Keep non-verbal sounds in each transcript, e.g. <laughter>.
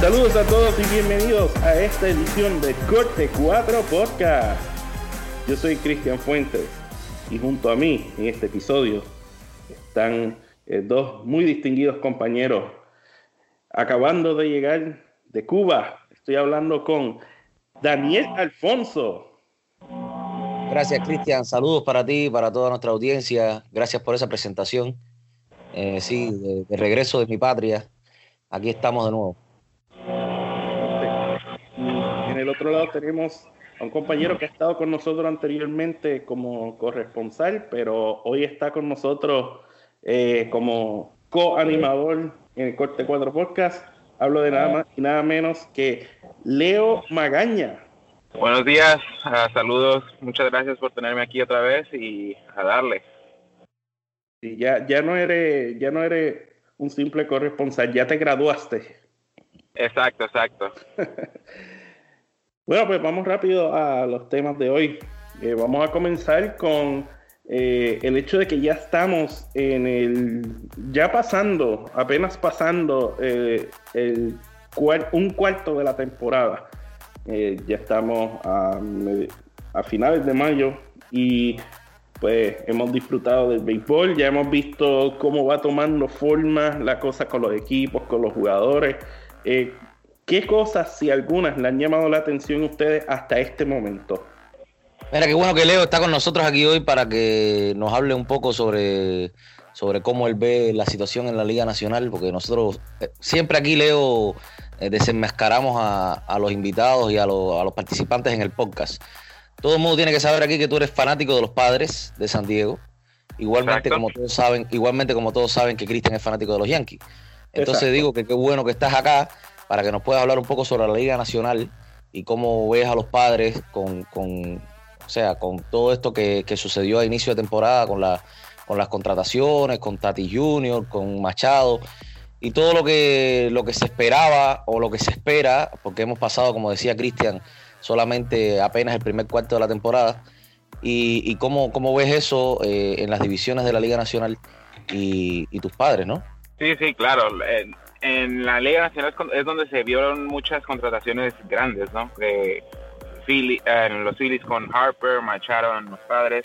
Saludos a todos y bienvenidos a esta edición de Corte 4 Podcast. Yo soy Cristian Fuentes y junto a mí en este episodio están eh, dos muy distinguidos compañeros acabando de llegar de Cuba. Estoy hablando con Daniel Alfonso. Gracias, Cristian. Saludos para ti, para toda nuestra audiencia. Gracias por esa presentación. Eh, sí, de, de regreso de mi patria. Aquí estamos de nuevo. Otro lado tenemos a un compañero que ha estado con nosotros anteriormente como corresponsal, pero hoy está con nosotros eh, como co-animador en el Corte 4 Podcast. Hablo de nada más y nada menos que Leo Magaña. Buenos días, uh, saludos, muchas gracias por tenerme aquí otra vez y a darle. Sí, ya, ya, no eres, ya no eres un simple corresponsal, ya te graduaste. Exacto, exacto. <laughs> bueno, pues vamos rápido a los temas de hoy. Eh, vamos a comenzar con eh, el hecho de que ya estamos en el, ya pasando, apenas pasando eh, el cual, un cuarto de la temporada. Ya estamos a, finales de mayo y pues hemos disfrutado del béisbol, ya hemos visto cómo va tomando forma la cosa con los equipos, con los jugadores. ¿Qué cosas, si algunas, le han llamado la atención a ustedes hasta este momento? Mira, qué bueno que Leo está con nosotros aquí hoy para que nos hable un poco sobre, sobre cómo él ve la situación en la Liga Nacional, porque nosotros eh, siempre aquí, Leo, eh, desenmascaramos a, a, los invitados y a, lo, a, los participantes en el podcast. Todo el mundo tiene que saber aquí que tú eres fanático de los padres de San Diego. Igualmente como todos saben, igualmente como todos saben que Cristian es fanático de los Yankees. Entonces Exacto. digo que qué bueno que estás acá para que nos puedas hablar un poco sobre la Liga Nacional y cómo ves a los padres con, con o sea, con todo esto que, que, sucedió a inicio de temporada, con, la, con las contrataciones, con Tati Junior, con Machado y todo lo que, lo que se esperaba o lo que se espera, porque hemos pasado, como decía Cristian, solamente apenas el primer cuarto de la temporada. Y, y cómo, cómo, ves eso eh, en las divisiones de la Liga Nacional y, y tus padres, ¿no? Sí, sí, claro. En, la Liga Nacional es donde se vieron muchas contrataciones grandes, ¿no? Eh, Philly, eh, los Phillies con Harper, Machado en los padres.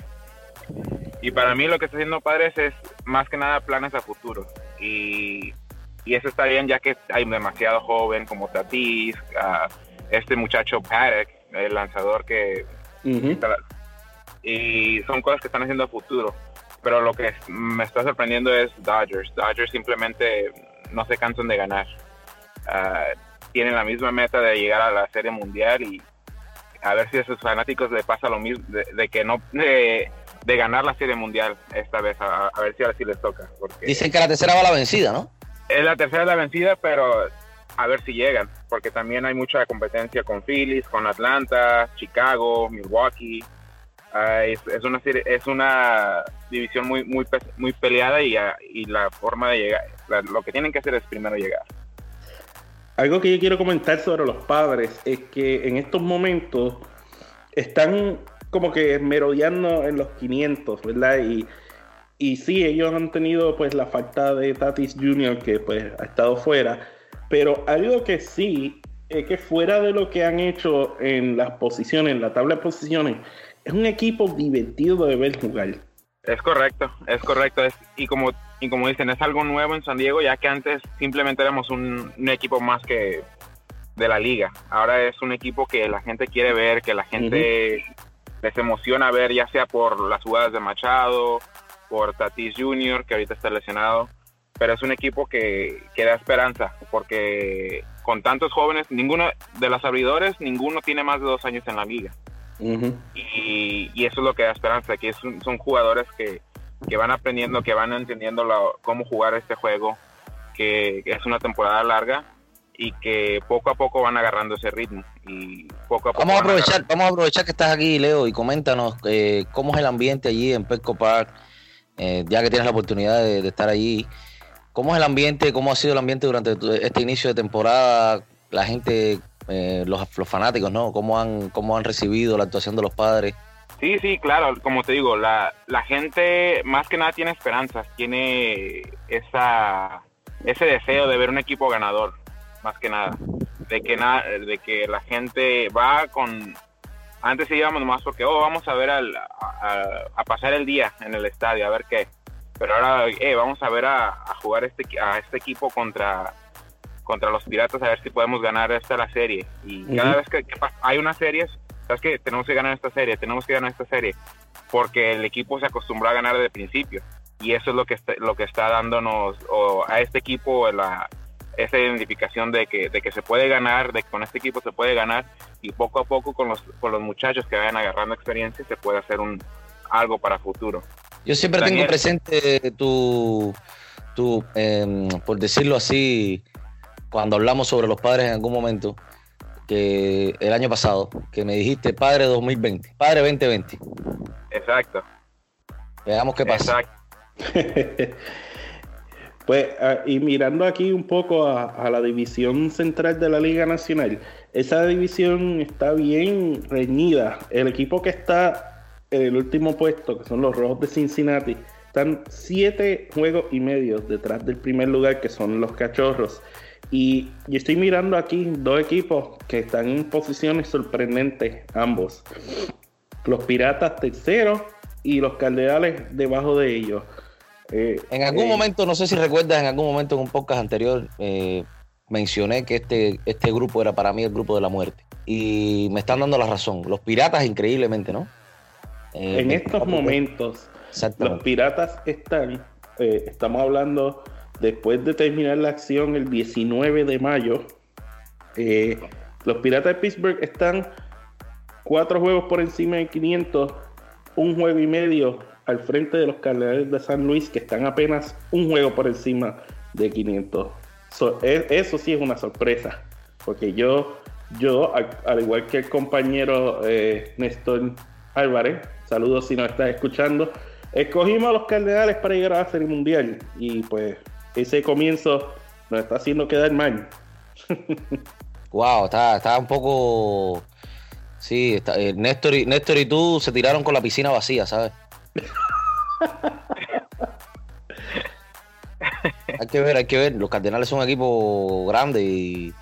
Y para mí lo que está haciendo Padres es más que nada planes a futuro. Y, y eso está bien ya que hay demasiado joven como Tatis, uh, este muchacho Paddock, el lanzador que... Uh -huh. Y son cosas que están haciendo a futuro. Pero lo que me está sorprendiendo es Dodgers. Dodgers simplemente no se cansan de ganar. Uh, tienen la misma meta de llegar a la Serie Mundial y a ver si a sus fanáticos le pasa lo mismo, de, de que no... De, de, ganar la Serie Mundial esta vez, a, a ver si ahora sí les toca. Porque Dicen que la tercera va a la vencida, ¿no? Es la tercera la vencida, pero a ver si llegan, porque también hay mucha competencia con Phillies, con Atlanta, Chicago, Milwaukee. Uh, es, es, una serie, es una división muy muy muy peleada y, uh, y la forma de llegar, lo que tienen que hacer es primero llegar. Algo que yo quiero comentar sobre los padres es que en estos momentos están como que merodeando en los 500, ¿verdad? Y, y sí, ellos han tenido pues la falta de Tatis Jr. que pues ha estado fuera, pero algo que sí es que fuera de lo que han hecho en las posiciones, en la tabla de posiciones, es un equipo divertido de ver jugar. Es correcto, es correcto. Es, y, como, y como dicen, es algo nuevo en San Diego, ya que antes simplemente éramos un, un, equipo más que de la liga. Ahora es un equipo que la gente quiere ver, que la gente uh -huh. les emociona ver, ya sea por las jugadas de Machado, por Tatis Jr., que ahorita está lesionado, pero es un equipo que, que da esperanza, porque con tantos jóvenes, ninguno de los abridores, ninguno tiene más de dos años en la liga. y, eso es lo que da esperanza, que son jugadores que, que, van aprendiendo, que van entendiendo cómo jugar este juego, que, es una temporada larga y que poco a poco van agarrando ese ritmo y poco a poco vamos a aprovechar vamos a aprovechar que estás aquí Leo y coméntanos eh, cómo es el ambiente allí en Petco Park eh, ya que tienes la oportunidad de, estar allí. Cómo es el ambiente cómo ha sido el ambiente durante este inicio de temporada la gente eh, los, fanáticos no cómo han cómo han recibido la actuación de los padres Sí, sí, claro, como te digo, la, la gente más que nada tiene esperanzas, tiene esa, ese deseo de ver un equipo ganador más que nada. De que, nada de que la gente va con... Antes íbamos más porque, oh, vamos a ver al, a, pasar el día en el estadio, a ver qué. Pero ahora, eh, vamos a ver a, jugar este, a este equipo contra, contra los Piratas, a ver si podemos ganar esta la serie. Y cada vez que, hay unas series, sabes que tenemos que ganar esta serie, tenemos que ganar esta serie, porque el equipo se acostumbró a ganar desde el principio. Y eso es lo que está, lo que está dándonos o a este equipo la, esa identificación de que, de que se puede ganar, de que con este equipo se puede ganar y poco a poco con los, con los muchachos que vayan agarrando experiencia se puede hacer un algo para futuro. Yo siempre tengo presente tu, tu em, por decirlo así, cuando hablamos sobre los padres en algún momento, que el año pasado, que me dijiste padre 2020, padre 2020. Exacto. Veamos qué pasa. Exacto. <laughs> Pues, ah, y mirando aquí un poco a, la división central de la Liga Nacional, esa división está bien reñida. El equipo que está en el último puesto, que son los Rojos de Cincinnati, están siete juegos y medio detrás del primer lugar, que son los Cachorros. Y, y estoy mirando aquí dos equipos que están en posiciones sorprendentes, ambos. Los Piratas terceros y los Cardenales debajo de ellos. Eh, en algún eh, momento, no sé si recuerdas, en algún momento en un podcast anterior eh, mencioné que este, este grupo era para mí el grupo de la muerte. Y me están dando la razón. Los piratas, increíblemente, ¿no? en estos momentos, los piratas están, estamos hablando después de terminar la acción el 19 de mayo. los piratas de Pittsburgh están cuatro juegos por encima de 500, un juego y medio al frente de los Cardenales de San Luis, que están apenas un juego por encima de 500. E, eso sí es una sorpresa, porque yo, yo al, igual que el compañero eh, Néstor Álvarez, saludos si nos estás escuchando, escogimos a los Cardenales para llegar a la Serie Mundial y pues ese comienzo nos está haciendo quedar mal. wow, está, está un poco... Sí, está, eh, Néstor, y, Néstor y tú se tiraron con la piscina vacía, ¿sabes? hay que ver, hay que ver. Los Cardenales son un equipo grande y,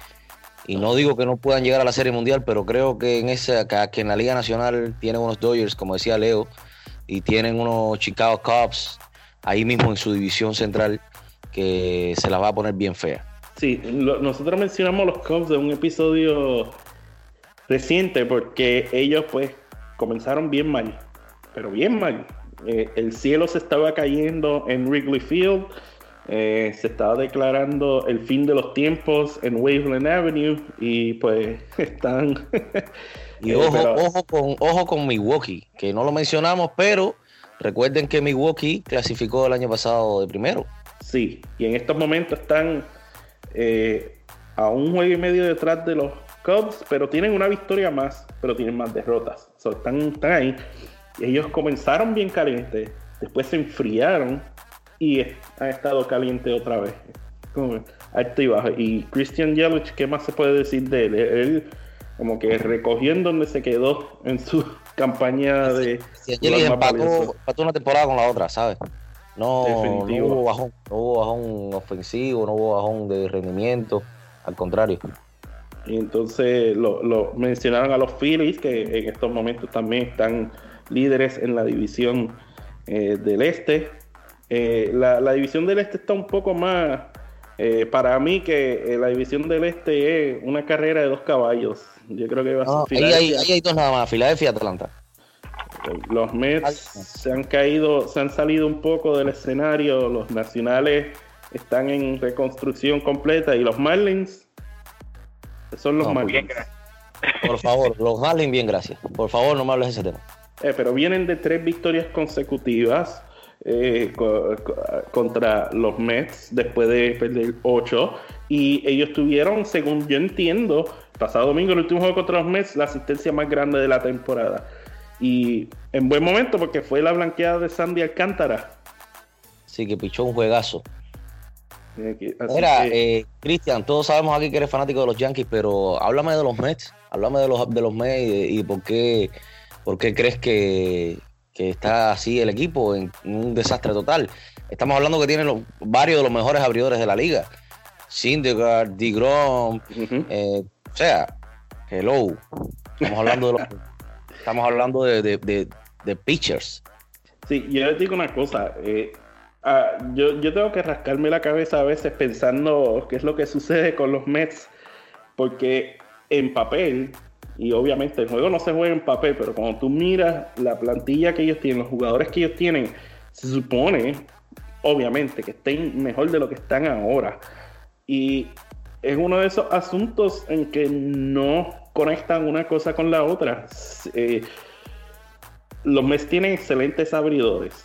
no digo que no puedan llegar a la Serie Mundial, pero creo que en esa que en la Liga Nacional tienen unos Dodgers, como decía Leo, y tienen unos Chicago Cubs ahí mismo en su división central que se las va a poner bien fea. Sí, nosotros mencionamos los Cubs de un episodio reciente porque ellos pues comenzaron bien mal, pero bien mal. Eh, el cielo se estaba cayendo en Wrigley Field, eh, se estaba declarando el fin de los tiempos en Waveland Avenue y pues <laughs> están... y eh, ojo, ojo, con, ojo con Milwaukee, que no lo mencionamos, pero recuerden que Milwaukee clasificó el año pasado de primero. Sí, y en estos momentos están a un juego y medio detrás de los Cubs, pero tienen una victoria más, pero tienen más derrotas. están, están ahí ellos comenzaron bien calientes, después se enfriaron y han estado calientes otra vez. Como alto y bajo. Y Christian Yelich, ¿qué más se puede decir de él? Él como que recogiendo donde se quedó en su <laughs> campaña de... Sí, Yelich empató, una temporada con la otra, ¿sabes? No, no, hubo bajón, no hubo bajón ofensivo, no hubo bajón de rendimiento, al contrario. Y entonces lo, lo mencionaron a los Phillies, que en estos momentos también están líderes en la división eh, del este. Eh, la, división del este está un poco más, eh, para mí que la división del este es una carrera de dos caballos. Yo creo que va a ser... ahí, hay, dos nada más, Filadelfia y Atlanta. Los Mets se han caído, se han salido un poco del escenario, los nacionales están en reconstrucción completa y los Marlins son los Marlins. Por favor, <laughs> los Marlins, bien, gracias. Por favor, no me hables de ese tema. Eh, pero vienen de tres victorias consecutivas eh, contra los Mets después de perder ocho y ellos tuvieron, según yo entiendo, pasado domingo, el último juego contra los Mets, la asistencia más grande de la temporada. Y en buen momento porque fue la blanqueada de Sandy Alcántara. Sí, que pichó un juegazo. Mira, eh, Cristian, todos sabemos aquí que eres fanático de los Yankees, pero háblame de los Mets, háblame de los, de los Mets y, por, qué, por qué crees que, está así el equipo en, un desastre total. Estamos hablando que tienen varios de los mejores abridores de la liga. Syndergaard, DeGrom, eh, o sea, hello. Estamos hablando de los, estamos hablando de, pitchers. Sí, yo les digo una cosa. Eh, ah, yo, yo tengo que rascarme la cabeza a veces pensando qué es lo que sucede con los Mets. Porque en papel, y obviamente el juego no se juega en papel, pero cuando tú miras la plantilla que ellos tienen, los jugadores que ellos tienen, se supone, obviamente, que estén mejor de lo que están ahora. Y es uno de esos asuntos en que no conectan una cosa con la otra. Eh, los Mets tienen excelentes abridores,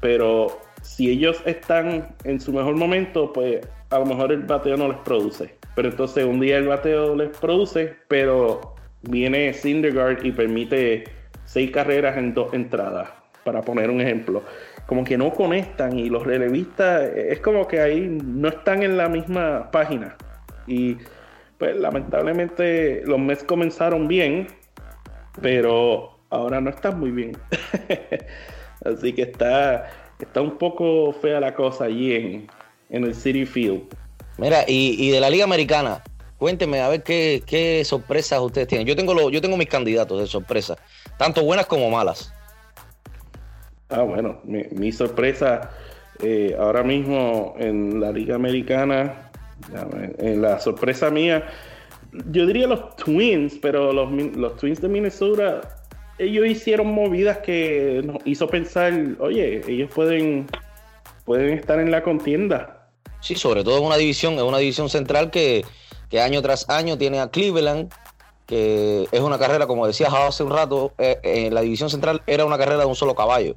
pero si ellos están en su mejor momento, pues a lo mejor el bateo no les produce. Pero entonces un día el bateo les produce, pero viene Syndergaard y permite seis carreras en dos entradas, para poner un ejemplo como que no conectan y los relevistas es como que ahí no están en la misma página. Y pues lamentablemente los Mets comenzaron bien, pero ahora no están muy bien. <laughs> Así que está, está un poco fea la cosa allí en, el City Field. Mira, y, de la Liga Americana, cuénteme a ver qué, qué sorpresas ustedes tienen. Yo tengo, lo, yo tengo mis candidatos de sorpresa, tanto buenas como malas. Ah, bueno, mi, sorpresa eh, ahora mismo en la Liga Americana, en la sorpresa mía, yo diría los Twins, pero los, los Twins de Minnesota, ellos hicieron movidas que nos hizo pensar, oye, ellos pueden, pueden estar en la contienda. Sí, sobre todo en una división, en una división central que, año tras año tiene a Cleveland, que es una carrera, como decías hace un rato, eh, en la división central era una carrera de un solo caballo.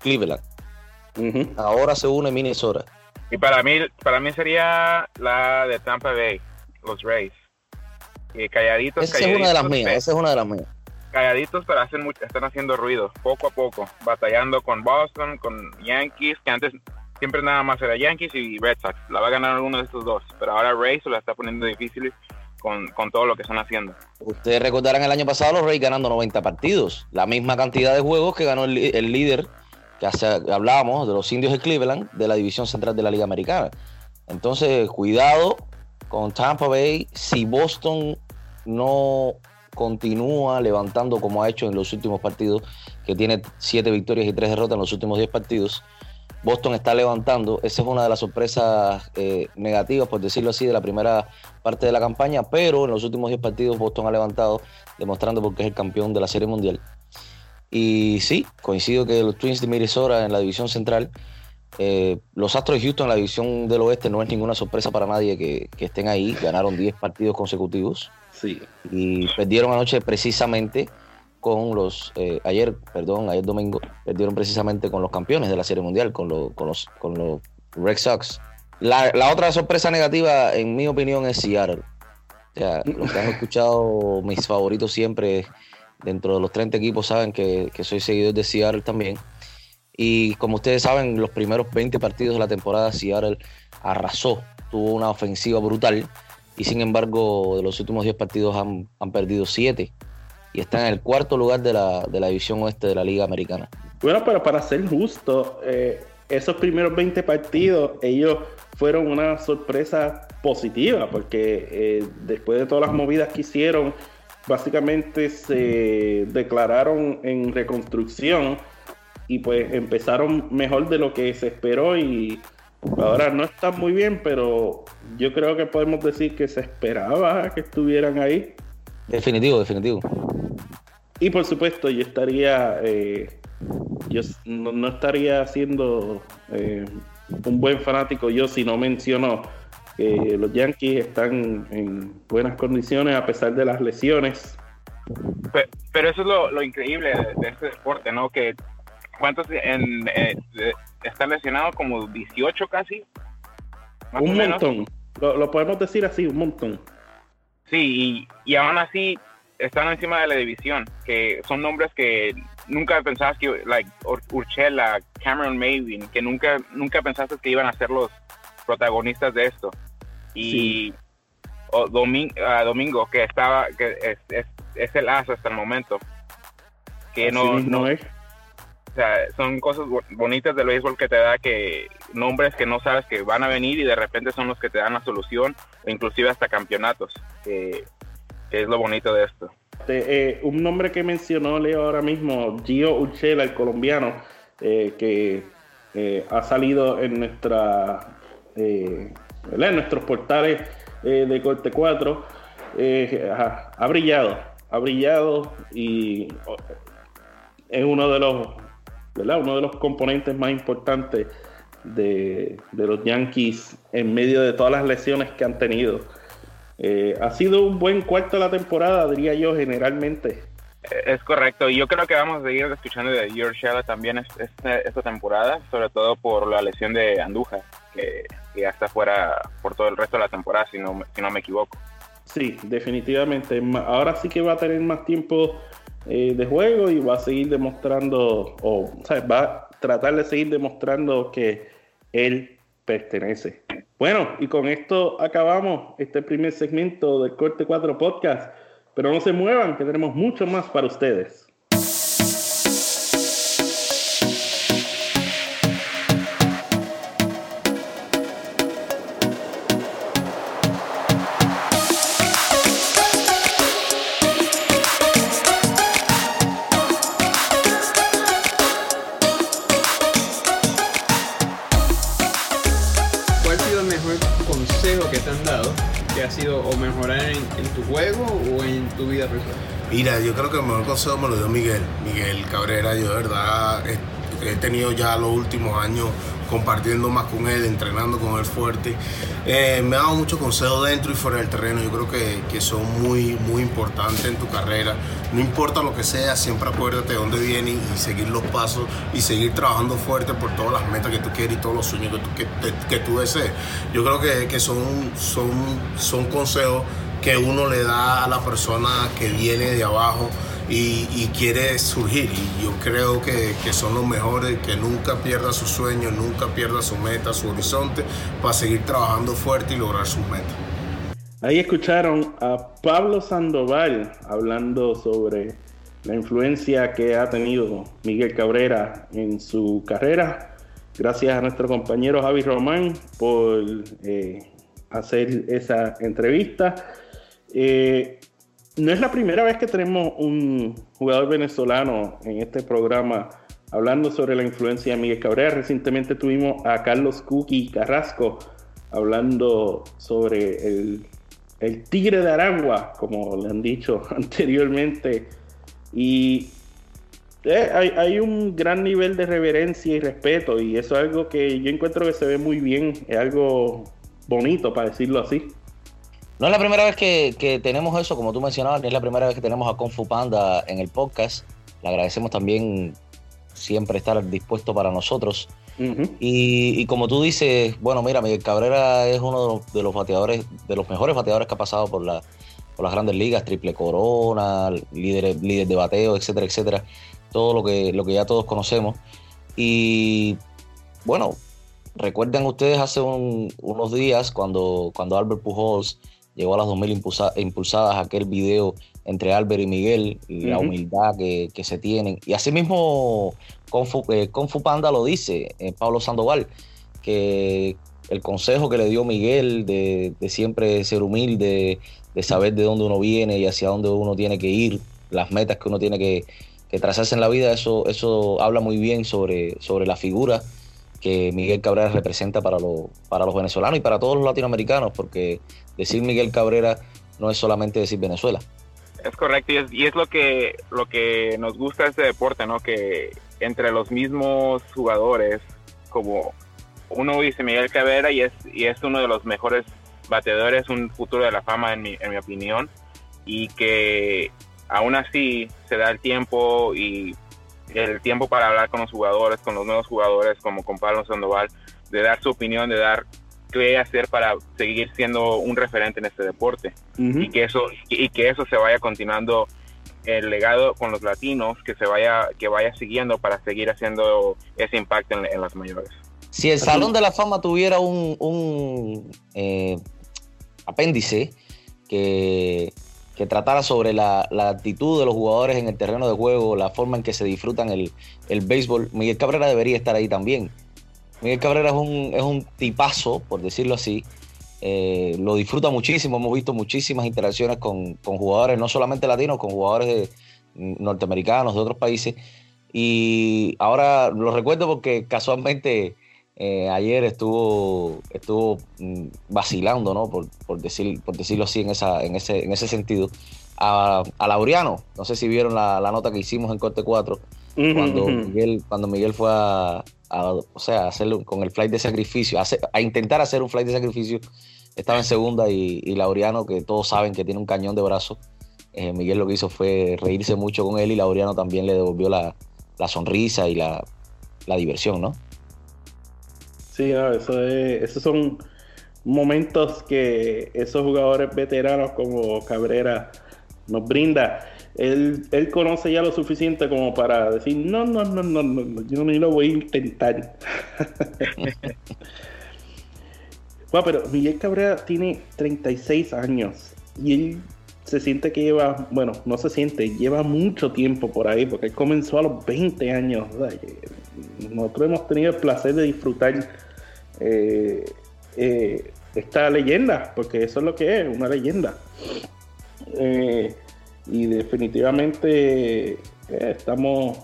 Cleveland. Ahora se une Minnesota. Y para mí, para mí sería la de Tampa Bay, los Rays. Y calladitos, esa es una de las mías, esa es una de las mías. Calladitos, pero hacen mucho, están haciendo ruido, poco a poco, batallando con Boston, con Yankees, que antes siempre nada más era Yankees y Red Sox. La va a ganar uno de estos dos, pero ahora Rays se la está poniendo difícil con, todo lo que están haciendo. Ustedes recordarán el año pasado los Rays ganando 90 partidos, la misma cantidad de juegos que ganó el, el líder que hablábamos de los indios de Cleveland de la división central de la Liga Americana. Entonces, cuidado con Tampa Bay. Si Boston no continúa levantando como ha hecho en los últimos partidos, que tiene siete victorias y tres derrotas en los últimos diez partidos, Boston está levantando. Esa es una de las sorpresas eh, negativas, por decirlo así, de la primera parte de la campaña, pero en los últimos diez partidos Boston ha levantado, demostrando porque es el campeón de la Serie Mundial. Y sí, coincido que los Twins de Minnesota en la división central, eh, los Astros de Houston en la división del oeste no es ninguna sorpresa para nadie que, estén ahí. Ganaron 10 partidos consecutivos. Sí. Y perdieron anoche precisamente con los, eh, ayer, perdón, ayer domingo, perdieron precisamente con los campeones de la Serie Mundial, con, con, los, con los Red Sox. La, la, otra sorpresa negativa, en mi opinión, es Seattle. O sea, los que han escuchado mis favoritos siempre dentro de los 30 equipos saben que, soy seguidor de Seattle también. Y como ustedes saben, los primeros 20 partidos de la temporada Seattle arrasó, tuvo una ofensiva brutal y sin embargo de los últimos 10 partidos han, perdido 7 y están en el cuarto lugar de la, división oeste de la Liga Americana. Bueno, pero para ser justo, eh, esos primeros 20 partidos ellos fueron una sorpresa positiva porque eh, después de todas las movidas que hicieron básicamente se declararon en reconstrucción y pues empezaron mejor de lo que se esperó y ahora no están muy bien, pero yo creo que podemos decir que se esperaba que estuvieran ahí. Definitivo, definitivo. y por supuesto, yo estaría, eh, yo no, estaría siendo eh, un buen fanático yo si no menciono que los Yankees están en buenas condiciones a pesar de las lesiones. Pero, eso es lo, increíble de, este deporte, ¿no? Que ¿cuántos en, eh, están lesionados? Como 18 casi. un montón. Lo, podemos decir así, un montón. Sí, y, y aún así están encima de la división, que son nombres que nunca pensabas que, like Urchela, Cameron Maybin, que nunca, nunca pensaste que iban a ser los protagonistas de esto. Y Domingo, que estaba, que es, es, el as hasta el momento. Que no, no es. O sea, son cosas bonitas del béisbol que te da que nombres que no sabes que van a venir y de repente son los que te dan la solución, o inclusive hasta campeonatos, que, es lo bonito de esto. Eh, un nombre que mencionó Leo ahora mismo, Gio Urchela, el colombiano, eh, que eh, ha salido en nuestra en nuestros portales de Corte 4, ha, brillado, ha brillado y es uno de los uno de los componentes más importantes de, los Yankees en medio de todas las lesiones que han tenido. Eh, ha sido un buen cuarto de la temporada, diría yo, generalmente. Es correcto, y yo creo que vamos a seguir escuchando de George también esta, temporada, sobre todo por la lesión de Anduja, que, ya está fuera por todo el resto de la temporada, si no, si no me equivoco. Sí, definitivamente. Ahora sí que va a tener más tiempo eh, de juego y va a seguir demostrando, o, va a tratar de seguir demostrando que él pertenece. Bueno, y con esto acabamos este primer segmento del Corte 4 Podcast, pero no se muevan, que tenemos mucho más para ustedes. Que me lo dio Miguel, Miguel Cabrera. Yo de verdad he, tenido ya los últimos años compartiendo más con él, entrenando con él fuerte. Eh, me ha dado muchos consejos dentro y fuera del terreno. Yo creo que, son muy, muy importantes en tu carrera. No importa lo que sea, siempre acuérdate de dónde vienes y seguir los pasos y seguir trabajando fuerte por todas las metas que tú quieres y todos los sueños que tú, que, tú desees. Yo creo que, que son, son, son consejos que uno le da a la persona que viene de abajo y, quiere surgir. Y yo creo que, son los mejores, que nunca pierda su sueño, nunca pierda su meta, su horizonte, para seguir trabajando fuerte y lograr sus metas. Ahí escucharon a Pablo Sandoval hablando sobre la influencia que ha tenido Miguel Cabrera en su carrera. Gracias a nuestro compañero Javi Román por eh, hacer esa entrevista. Eh, no es la primera vez que tenemos un jugador venezolano en este programa hablando sobre la influencia de Miguel Cabrera. Recientemente tuvimos a Carlos Cookie Carrasco hablando sobre el, tigre de Aragua, como le han dicho <laughs> anteriormente. Y eh, hay, hay, un gran nivel de reverencia y respeto y eso es algo que yo encuentro que se ve muy bien, es algo bonito para decirlo así. No es la primera vez que, tenemos eso, como tú mencionabas, ni es la primera vez que tenemos a Kung Fu Panda en el podcast. Le agradecemos también siempre estar dispuesto para nosotros. y, como tú dices, bueno, mira, Miguel Cabrera es uno de los, bateadores, de los mejores bateadores que ha pasado por, la, por las grandes ligas, triple corona, líder, líder de bateo, etcétera, etcétera. Todo lo que, lo que ya todos conocemos. Y bueno, recuerden ustedes hace unos días cuando, cuando Albert Pujols llegó a las 2000 impulsadas aquel video entre Albert y Miguel y la humildad que, se tienen. Y asimismo, eh, Panda lo dice, eh, Pablo Sandoval, que el consejo que le dio Miguel de, siempre ser humilde, de saber de dónde uno viene y hacia dónde uno tiene que ir, las metas que uno tiene que, trazarse en la vida, eso, eso habla muy bien sobre, sobre la figura que Miguel Cabrera representa para, para los venezolanos y para todos los latinoamericanos, porque decir Miguel Cabrera no es solamente decir Venezuela. Es correcto y es, y es lo que lo que nos gusta este deporte, ¿no? Que entre los mismos jugadores, como uno dice Miguel Cabrera y es y es uno de los mejores bateadores, un futuro de la fama en mi, en mi opinión y que aún así se da el tiempo y el tiempo para hablar con los jugadores, con los nuevos jugadores como con Pablo Sandoval, de dar su opinión, de dar qué hacer para seguir siendo un referente en este deporte. Y que eso y que eso se vaya continuando el legado con los latinos que se vaya que vaya siguiendo para seguir haciendo ese impacto en, las mayores. Si el salón de la fama tuviera un, un eh, apéndice que, que tratara sobre la, actitud de los jugadores en el terreno de juego, la forma en que se disfrutan el, el béisbol, Miguel Cabrera debería estar ahí también Miguel Cabrera es un, es un tipazo, por decirlo así. Eh, lo disfruta muchísimo. Hemos visto muchísimas interacciones con, jugadores, no solamente latinos, con jugadores norteamericanos de otros países. Y ahora lo recuerdo porque casualmente eh, ayer estuvo, estuvo mm, vacilando, ¿no? Por, decir, por decirlo así en, esa, en, ese, en ese sentido. A, Laureano, no sé si vieron la, nota que hicimos en Corte 4, cuando, Miguel, cuando Miguel fue a, o sea, hacerlo con el flight de sacrificio, a, intentar hacer un flight de sacrificio. Estaba en segunda y, Laureano, que todos saben que tiene un cañón de brazo, eh, Miguel lo que hizo fue reírse mucho con él y Laureano también le devolvió la, sonrisa y la, diversión, ¿no? Sí, eso es, esos son momentos que esos jugadores veteranos como Cabrera nos brinda él, él conoce ya lo suficiente como para decir, no, no, no, no, no yo ni lo voy a intentar. <laughs> bueno, pero Miguel Cabrera tiene 36 años y él se siente que lleva, bueno, no se siente, lleva mucho tiempo por ahí, porque él comenzó a los 20 años. Nosotros hemos tenido el placer de disfrutar eh, eh, esta leyenda, porque eso es lo que es, una leyenda. Eh, y definitivamente estamos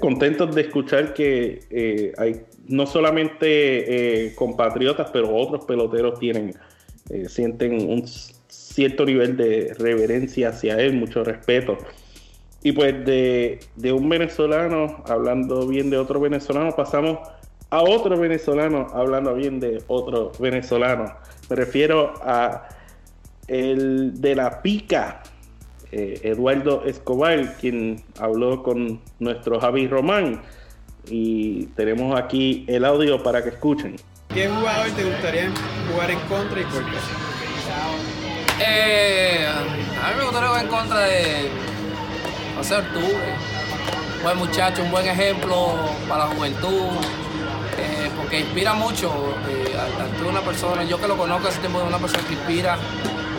contentos de escuchar que hay no solamente compatriotas, pero otros peloteros tienen, sienten un cierto nivel de reverencia hacia él, mucho respeto. Y pues de, de un venezolano, hablando bien de otro venezolano, pasamos a otro venezolano hablando bien de otro venezolano. Me refiero a el de la pica, eh, Eduardo Escobar, quien habló con nuestro Javi Román. Y tenemos aquí el audio para que escuchen. ¿Qué jugador te gustaría jugar en contra y por qué? Eh, a mí me gustaría jugar en contra de José Arturo. Buen muchacho, un buen ejemplo para la juventud, eh, porque inspira mucho. Eh, Arturo una persona, yo que lo conozco hace tiempo, es una persona que inspira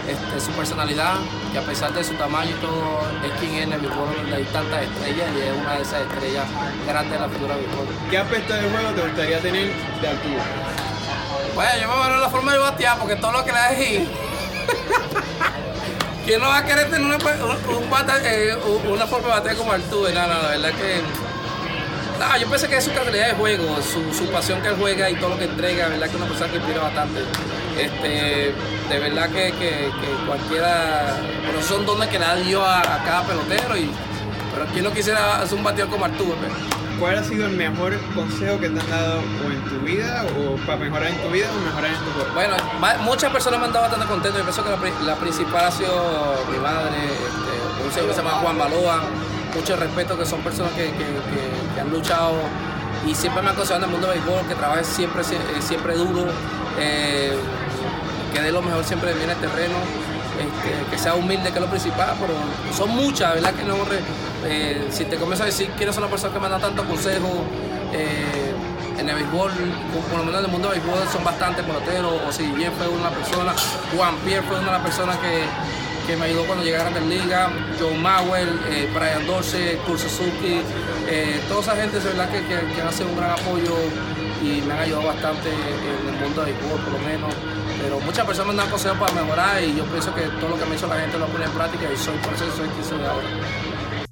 este, su personalad, que a pesar de su tamaño y todo, es quien es en el béisbol hay tantas estrellas y es una de esas estrellas grandes de la figura del béisbol. ¿Qué aspecto de juego te gustaría tener de altura? Bueno, yo me voy a la forma de batear porque todo lo que le hay. <laughs> ¿Quién no va a querer tener una, un, eh, una forma de batear como Arturo? No, no, la verdad que. No, yo pensé que es su calidad de juego, su, su pasión que él juega y todo lo que entrega, la verdad que es una persona que inspira bastante. Este, de verdad que, que, cualquiera, pero son dones que le dio a, cada pelotero, y, pero quien no quisiera hacer un bateador como Arturo. Pues. ¿Cuál ha sido el mejor consejo que te han dado o en tu vida, o para mejorar en tu vida, o mejorar en tu cuerpo? Bueno, muchas personas me han dado bastante contento. Yo pienso que la, principal ha sido mi madre, este, un señor que se llama Juan Baloa. Mucho respeto, que son personas que, que han luchado y siempre me han aconsejado en el mundo del béisbol que trabaje siempre, siempre duro. Eh, que dé lo mejor siempre viene el terreno, este, que sea humilde, que es lo principal, pero son muchas, ¿verdad? Que no, eh, si te comienzo a decir quiénes son las personas que me dan tanto consejo, eh, en el béisbol, por lo menos en el mundo del béisbol son bastantes peloteros, o si bien fue una persona, Juan Pierre fue una de las personas que, me ayudó cuando llegué a Grandes Ligas, John Mauer, eh, Brian Dorsey, Kurt Suzuki, toda esa gente ¿verdad? Que, que, que hace un gran apoyo y me han ayudado bastante en el mundo del béisbol por lo menos. Pero muchas personas me dan consejos para mejorar y yo pienso que todo lo que me hizo la gente lo pone en práctica y soy por eso soy quien soy ahora.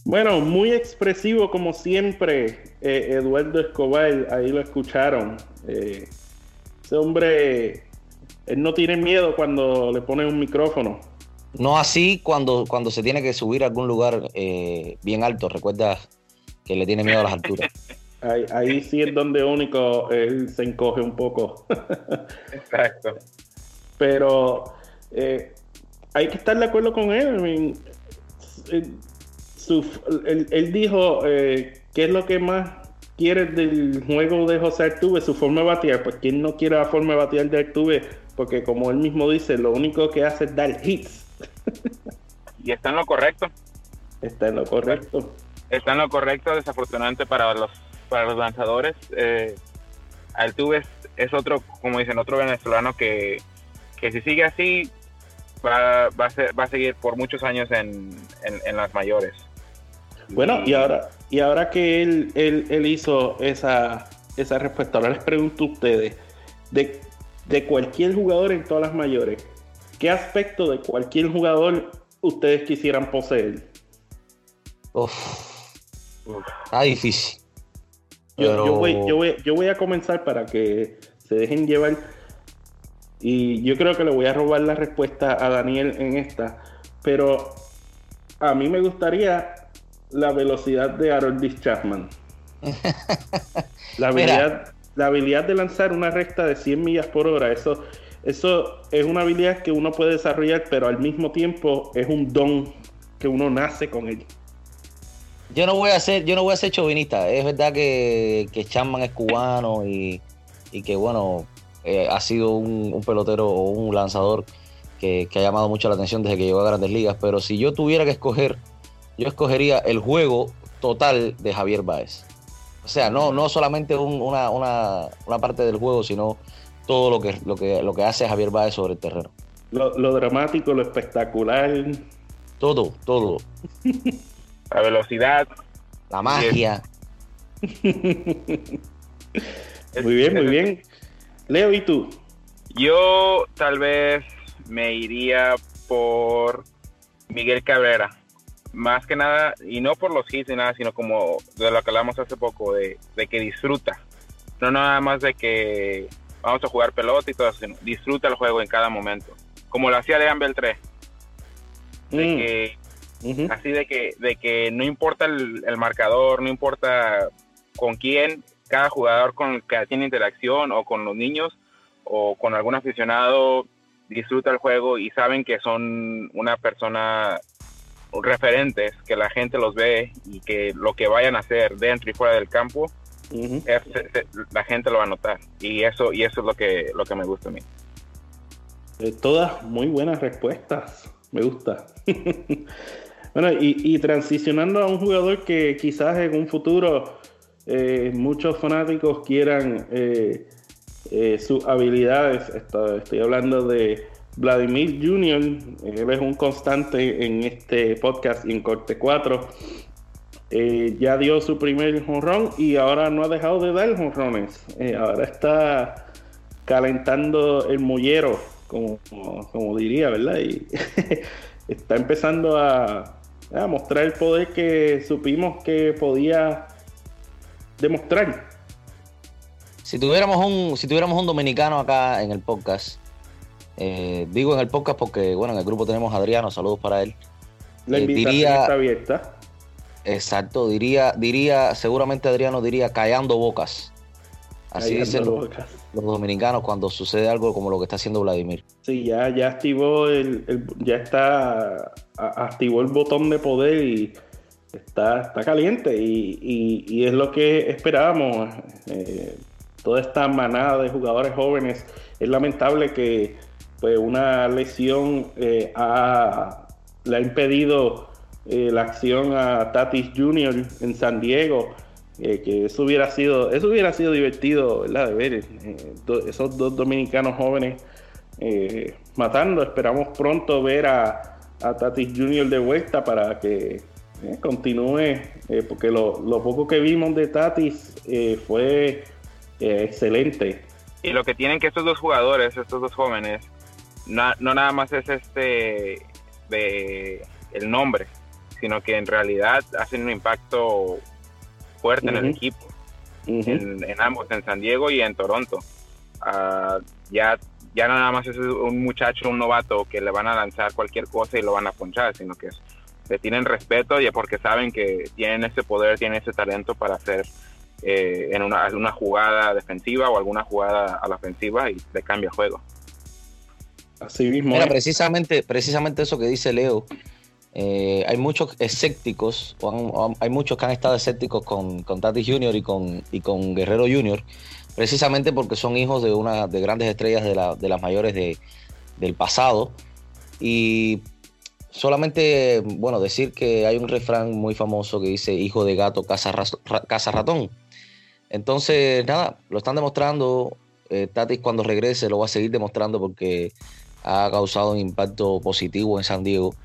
Bueno, muy expresivo como siempre, eh, Eduardo Escobar, ahí lo escucharon. Eh, ese hombre, él no tiene miedo cuando le ponen un micrófono. No así cuando, cuando se tiene que subir a algún lugar eh, bien alto. Recuerda que le tiene miedo a las alturas. <laughs> Ahí, ahí sí es donde único él se encoge un poco. Exacto. Pero eh, hay que estar de acuerdo con él. I mean, eh, su- él, él dijo eh, qué es lo que más quiere del juego de José Artuve, su forma de batear. Pues quién no quiere la forma de batear de Artuve, porque como él mismo dice, lo único que hace es dar hits. Y está en lo correcto. Está en lo correcto. Está en lo correcto, desafortunadamente para los para los lanzadores. Eh, Altuve es, es otro, como dicen, otro venezolano que, que si sigue así va, va, a ser- va a seguir por muchos años en, en- en las mayores. Bueno, y ahora, y ahora que él, él, él hizo esa, esa respuesta, ahora les pregunto a ustedes, de, de cualquier jugador en todas las mayores, ¿qué aspecto de cualquier jugador ustedes quisieran poseer? Uf, Uf. está difícil. Yo, Pero- yo, voy, yo, voy, yo voy a comenzar para que se dejen llevar. Y yo creo que le voy a robar la respuesta a Daniel en esta. Pero a mí me gustaría la velocidad de Harold Chapman. <laughs> La habilidad, la habilidad de lanzar una recta de 100 millas por hora, eso, eso es una habilidad que uno puede desarrollar, pero al mismo tiempo es un don que uno nace con él. Yo no voy a ser, yo no voy a ser chauvinista. Es verdad que, que Chapman es cubano y, y que bueno, eh, ha sido un, un pelotero o un lanzador que, que ha llamado mucho la atención desde que llegó a Grandes Ligas. Pero si yo tuviera que escoger, yo escogería el juego total de Javier Báez. O sea, no, no solamente un- una, una, una parte del juego, sino todo lo que, lo que, lo que hace Javier Báez sobre el terreno. Lo, lo dramático, lo espectacular. Todo, todo. La velocidad. La magia. Muy bien, muy bien. Leo, ¿y tú? Yo tal vez me iría por Miguel Cabrera. Más que nada, y no por los hits ni nada, sino como de lo que hablamos hace poco, de, de que disfruta. No nada más de que vamos a jugar pelota y todo eso, sino disfruta el juego en cada momento. Como lo hacía Lean Beltré. De Mm, que así de que de que no importa el, el marcador, no importa con quién, cada jugador con el que tiene interacción o con los niños o con algún aficionado disfruta el juego y saben que son una persona referentes, que la gente los ve y que lo que vayan a hacer dentro y fuera del campo, es- la gente lo va a notar y eso y eso es lo que lo que me gusta a mí. Eh, todas muy buenas respuestas. Me gusta. <laughs> bueno, y, y transicionando a un jugador que quizás en un futuro eh, muchos fanáticos quieran eh, eh, sus habilidades. Esto- estoy hablando de Vladimir Jr. Él es un constante en este podcast y en Corte 4. Eh, ya dio su primer jonrón y ahora no ha dejado de dar jonrones. Ahora está calentando el mollero, como, como, diría, ¿verdad? Y <laughs> está empezando a mostrar el poder que supimos que podía demostrar. Si tuviéramos un, si tuviéramos un dominicano acá en el podcast, eh, digo en el podcast porque bueno, en el grupo tenemos a Adriano, saludos para él. La Eh, invitación diría- está abierta. Exacto, diría, diría, seguramente Adriano diría callando bocas. Así Callando dicen los, los dominicanos cuando sucede algo como lo que está haciendo Vladimir. Sí, ya, ya activó el, el- ya está, a- activó el botón de poder y está, está caliente y, es lo que esperábamos. Eh, toda esta manada de jugadores jóvenes, es lamentable que pues una lesión eh, ha- le ha impedido eh, la acción a Tatis Jr. en San Diego. eh, que eso hubiera sido, eso hubiera sido divertido, ¿verdad? De ver esos dos dominicanos jóvenes matando. Esperamos pronto ver a, a Tatis Jr. de vuelta para que eh, continúe, eh, porque lo, lo poco que vimos de Tatis eh, fue excelente. Y lo que tienen que estos dos jugadores, estos dos jóvenes, na- no nada más es este de el nombre, sino que en realidad hacen un impacto fuerte en el equipo, en, en ambos, en San Diego y en Toronto. Ah, ya ya nada más es un muchacho, un novato que le van a lanzar cualquier cosa y lo van a ponchar, sino que le tienen respeto y porque saben que tienen ese poder, tienen ese talento para hacer eh, en una, una jugada defensiva o alguna jugada a la ofensiva y le cambia el juego. Así mismo. Mira, es. precisamente, precisamente eso que dice Leo. eh, hay muchos escépticos, o han- o han- hay muchos que han estado escépticos con, con Tati Jr. y con, y con Guerrero Jr., precisamente porque son hijos de una de grandes estrellas de, la- de las mayores de- del pasado. Y solamente, bueno, decir que hay un refrán muy famoso que dice hijo de gato, casa, ratón. Entonces, nada, lo están demostrando. Eh, Tatis cuando regrese lo va a seguir demostrando porque ha causado un impacto positivo en San Diego.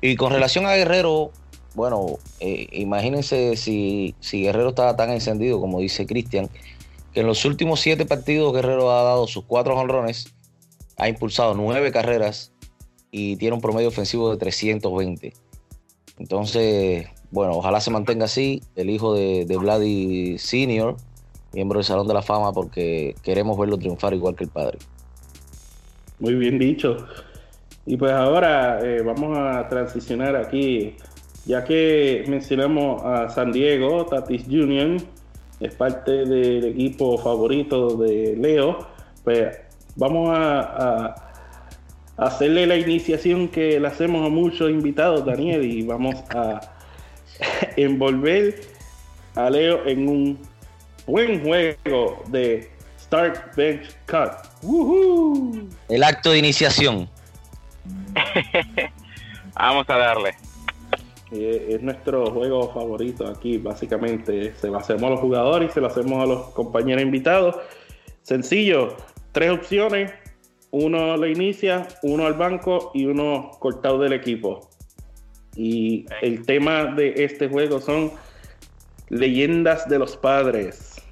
Y con relación a Guerrero, bueno, eh, imagínense si, si Guerrero estaba tan encendido como dice Cristian, que en los últimos siete partidos Guerrero ha dado sus cuatro jonrones, ha impulsado nueve carreras y tiene un promedio ofensivo de 320. Entonces, bueno, ojalá se mantenga así. El hijo de, de Vladi Senior, miembro del Salón de la Fama, porque queremos verlo triunfar igual que el padre. Muy bien dicho. Y pues ahora eh, vamos a transicionar aquí, ya que mencionamos a San Diego, Tatis Jr. es parte del equipo favorito de Leo, pues vamos a, a hacerle la iniciación que le hacemos a muchos invitados, Daniel, y vamos a <laughs> envolver a Leo en un buen juego de Start Bench Cut. ¡Woohoo! El acto de iniciación. <laughs> Vamos a darle. Eh, es nuestro juego favorito aquí, básicamente. Se lo hacemos a los jugadores y se lo hacemos a los compañeros invitados. Sencillo, tres opciones. Uno lo inicia, uno al banco y uno cortado del equipo. Y el tema de este juego son leyendas de los padres.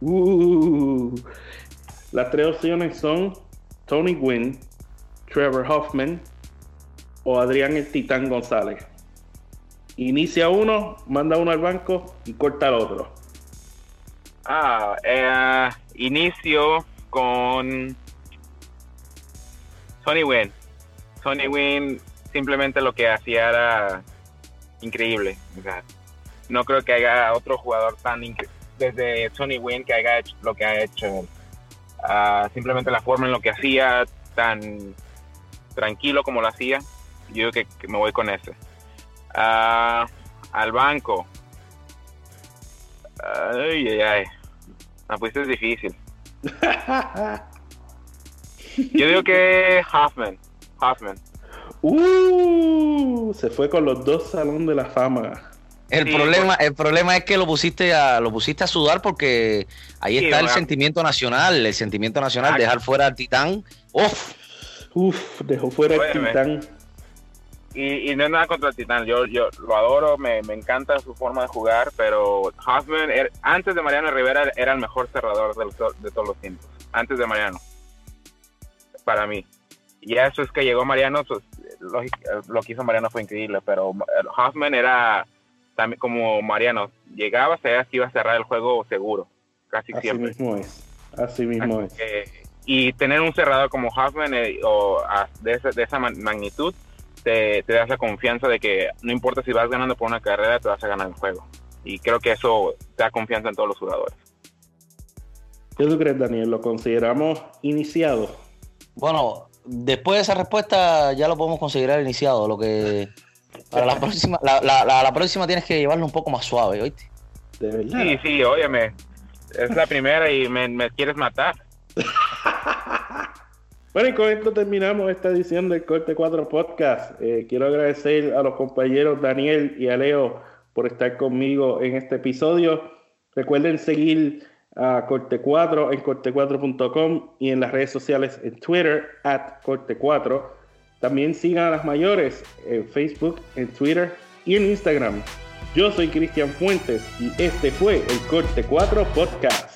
Uh, las tres opciones son Tony Gwynn, Trevor Hoffman o Adrián el Titán González. Inicia uno, manda uno al banco y corta al otro. Ah, eh, inicio con Tony Wynn. Tony Wynn simplemente lo que hacía era increíble. No creo que haya otro jugador tan desde Tony Wynn que haya hecho lo que ha hecho. Ah, simplemente la forma en lo que hacía, tan tranquilo como lo hacía, yo creo que, me voy con ese. Ah, al banco. Ay, ay, ay. Me pusiste difícil. <laughs> Yo digo que Hoffman. Hoffman. Uh, se fue con los dos salón de la fama. El Sí, problema, el problema es que lo pusiste a, lo pusiste a sudar porque ahí Sí, está el sentimiento nacional, el sentimiento nacional, Exacto. dejar fuera al titán. Uf, Uf, dejó fuera Óyeme. titán. Y, y no es nada contra el Titán. Yo, yo lo adoro, me, me encanta su forma de jugar, pero Hoffman, era- antes de Mariano Rivera, era el mejor cerrador to- de todos los tiempos. Antes de Mariano. Para mí. Y eso es que llegó Mariano, pues, lógico, lo que hizo Mariano fue increíble, pero eh, Hoffman era también como Mariano. Llegaba, sabías que iba a cerrar el juego seguro. Casi Así siempre. mismo es. Así mismo es. Eh, y tener un cerrador como Hoffman eh, o a- de, esa, de esa magnitud te, te da esa confianza de que no importa si vas ganando por una carrera, te vas a ganar el juego. Y creo que eso da confianza en todos los jugadores. ¿Qué tú crees, Daniel? ¿Lo consideramos iniciado? Bueno, después de esa respuesta ya lo podemos considerar iniciado. Lo que para la próxima, la, la- la- la próxima tienes que llevarlo un poco más suave, ¿oíste? De verdad. Sí, sí, óyeme. Es la primera y me, me quieres matar. <laughs> Bueno, y con esto terminamos esta edición del Corte 4 Podcast. Eh, quiero agradecer a los compañeros Daniel y a Leo por estar conmigo en este episodio. Recuerden seguir a Corte 4 en corte4.com y en las redes sociales en Twitter, at Corte 4. También sigan a las mayores en Facebook, en Twitter y en Instagram. Yo soy Cristian Fuentes y este fue el Corte 4 Podcast.